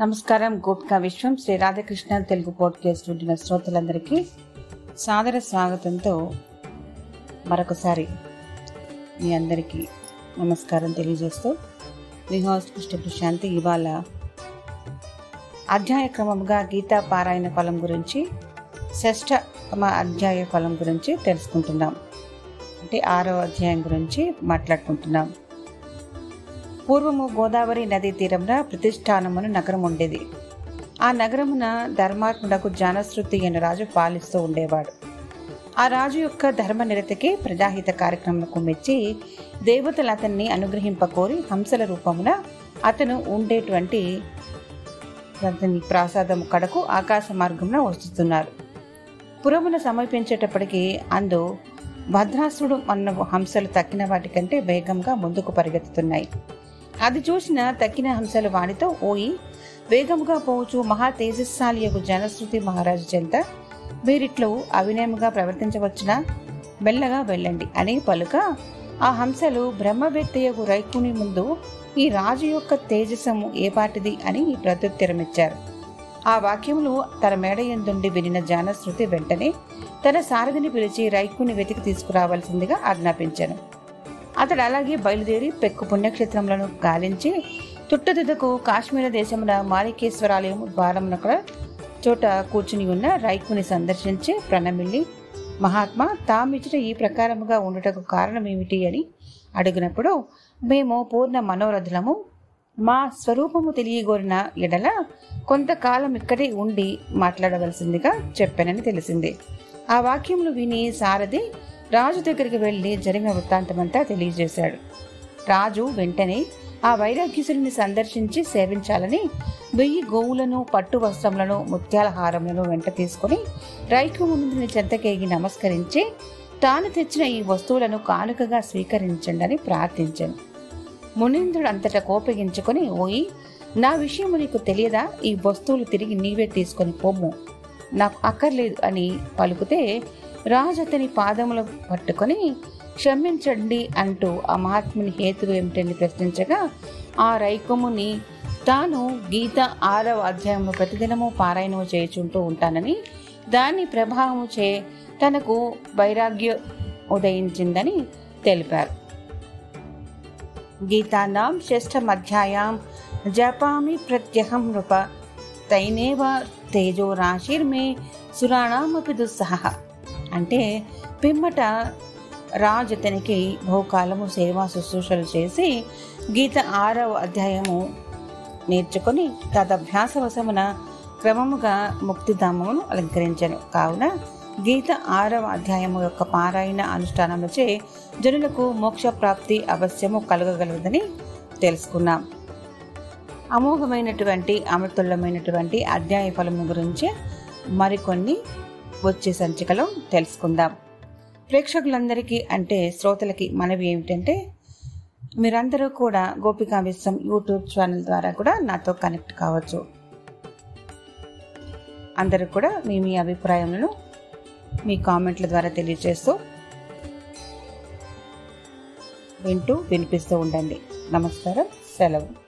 నమస్కారం. గోపికా విశ్వం. శ్రీ రాధాకృష్ణ తెలుగు పోడ్కాస్ట్ వింటున్న శ్రోతలందరికీ సాదర స్వాగతంతో మరొకసారి మీ అందరికీ నమస్కారం తెలియజేస్తూ మీ హోస్ట్ కృష్ణ ప్రశాంతి ఇవాళ అధ్యాయ క్రమంగా గీతా పారాయణ ఫలం గురించి షష్ఠమ అధ్యాయ ఫలం గురించి తెలుసుకుంటున్నాం. అంటే ఆరో అధ్యాయం గురించి మాట్లాడుకుంటున్నాం. పూర్వము గోదావరి నదీ తీరంలో ప్రతిష్టానమును నగరం ఉండేది. ఆ నగరమున ధర్మాత్ముడకు జానశ్రుతి అనే రాజు పాలిస్తూ ఉండేవాడు. ఆ రాజు యొక్క ధర్మ నిరతికి ప్రజాహిత కార్యక్రమాలకు మెచ్చి దేవతలు అతన్ని అనుగ్రహింపకోరి హంసల రూపమున అతను ఉండేటువంటి అతని ప్రాసాదము కడకు ఆకాశ మార్గంలో వస్తున్నారు పురమున సమీపించేటప్పటికి అందు భద్రాసుడు అన్న హంసలు తక్కిన వాటికంటే వేగంగా ముందుకు పరిగెత్తుతున్నాయి. అది చూసిన తక్కిన హంసలు వాణితో ఓయి వేగముగా పోవచ్చు మహా తేజస్శాలియకు జనశ్రుతి మహారాజు చెంత. వీరిట్లో అవినయముగా ప్రవర్తించవచ్చునా? మెల్లగా వెళ్ళండి. అని పలుక ఆ హంసలు బ్రహ్మవేత్తయ్యకు రైకుని ముందు ఈ రాజు యొక్క తేజసము ఏపాటిది అని ప్రత్యుత్తరమిచ్చారు. ఆ వాక్యములు తన మేడ ఎందుండి వినిన జానశ్రుతి వెంటనే తన సారథిని పిలిచి రైకుని వెతికి తీసుకురావాల్సిందిగా ఆజ్ఞాపించాను. అతడు అలాగే బయలుదేరి పెక్కు పుణ్యక్షేత్రములను గాలించి తుట్టదిద్దకు కాశ్మీర దేశమున మాణికేశ్వరాలయము ద్వారమునక్కడ చోట కూర్చుని ఉన్న రైకుని సందర్శించి ప్రణమిల్లి మహాత్మా తామిచ్చిన ఈ ప్రకారముగా ఉండుటకు కారణమేమిటి అని అడిగినప్పుడు మేము పూర్ణ మనోరథులము. మా స్వరూపము తెలియగోరిన ఎడల కొంతకాలం ఇక్కడే ఉండి మాట్లాడవలసిందిగా చెప్పానని తెలిసింది. ఆ వాక్యములు విని సారథి రాజు దగ్గరికి వెళ్ళి జరిగిన వృత్తాంతమంతా తెలియజేశాడు. రాజు వెంటనే ఆ వైరాగ్యసుని సందర్శించి సేవించాలని వెయ్యి గోవులను పట్టు వస్త్రములను ముత్యాల హారములను వెంట తీసుకుని రైకు ముందుని చెంతకేగి నమస్కరించి తాను తెచ్చిన ఈ వస్తువులను కానుకగా స్వీకరించండి అని ప్రార్థించాను. మునీంద్రుడు అంతటా కోపగించుకొని ఓయి నా విషయము నీకు తెలియదా? ఈ వస్తువులు తిరిగి నీవే తీసుకొని పొమ్ము నాకు అక్కర్లేదు అని పలుకుతే రాజు అతని పాదములు పట్టుకొని క్షమించండి అంటూ ఆ మహాత్ముని హేతువు ఏమిటని ప్రశ్నించగా ఆ రైకముని తాను గీత ఆరవ అధ్యాయము ప్రతిదినము పారాయణము చేయుచుంటూ ఉంటానని దాని ప్రభావము చే తనకు వైరాగ్య ఉదయించిందని తెలిపారు. గీతానాం షష్ఠమధ్యాయాం జపామి ప్రత్యహం నృప తైనేవ తేజో రాశిర్మే సురాణామపి దుస్సహ. అంటే పిమ్మట రాజు అతనికి బహుకాలము సేవా శుశ్రూషలు చేసి గీత ఆరవ అధ్యాయము నేర్చుకొని తదభ్యాసవశమున క్రమముగా ముక్తిధామమును అలంకరించను. కావున గీత ఆరవ అధ్యాయము యొక్క పారాయణ అనుష్ఠానముచే జనులకు మోక్ష ప్రాప్తి అవశ్యము కలగగలదని తెలుసుకున్నాం. అమోఘమైనటువంటి అమృతుల్యమైనటువంటి అధ్యాయ ఫలము గురించి మరికొన్ని వచ్చే సంచికలో తెలుసుకుందాం. ప్రేక్షకులందరికీ అంటే శ్రోతలకి మనవి ఏమిటంటే మీరందరూ కూడా గోపికా విశ్వం యూట్యూబ్ ఛానల్ ద్వారా కూడా నాతో కనెక్ట్ కావచ్చు. అందరూ కూడా మీ మీ అభిప్రాయములను మీ కామెంట్ల ద్వారా తెలియజేస్తూ వింటూ వినిపిస్తూ ఉండండి. నమస్కారం. సెలవు.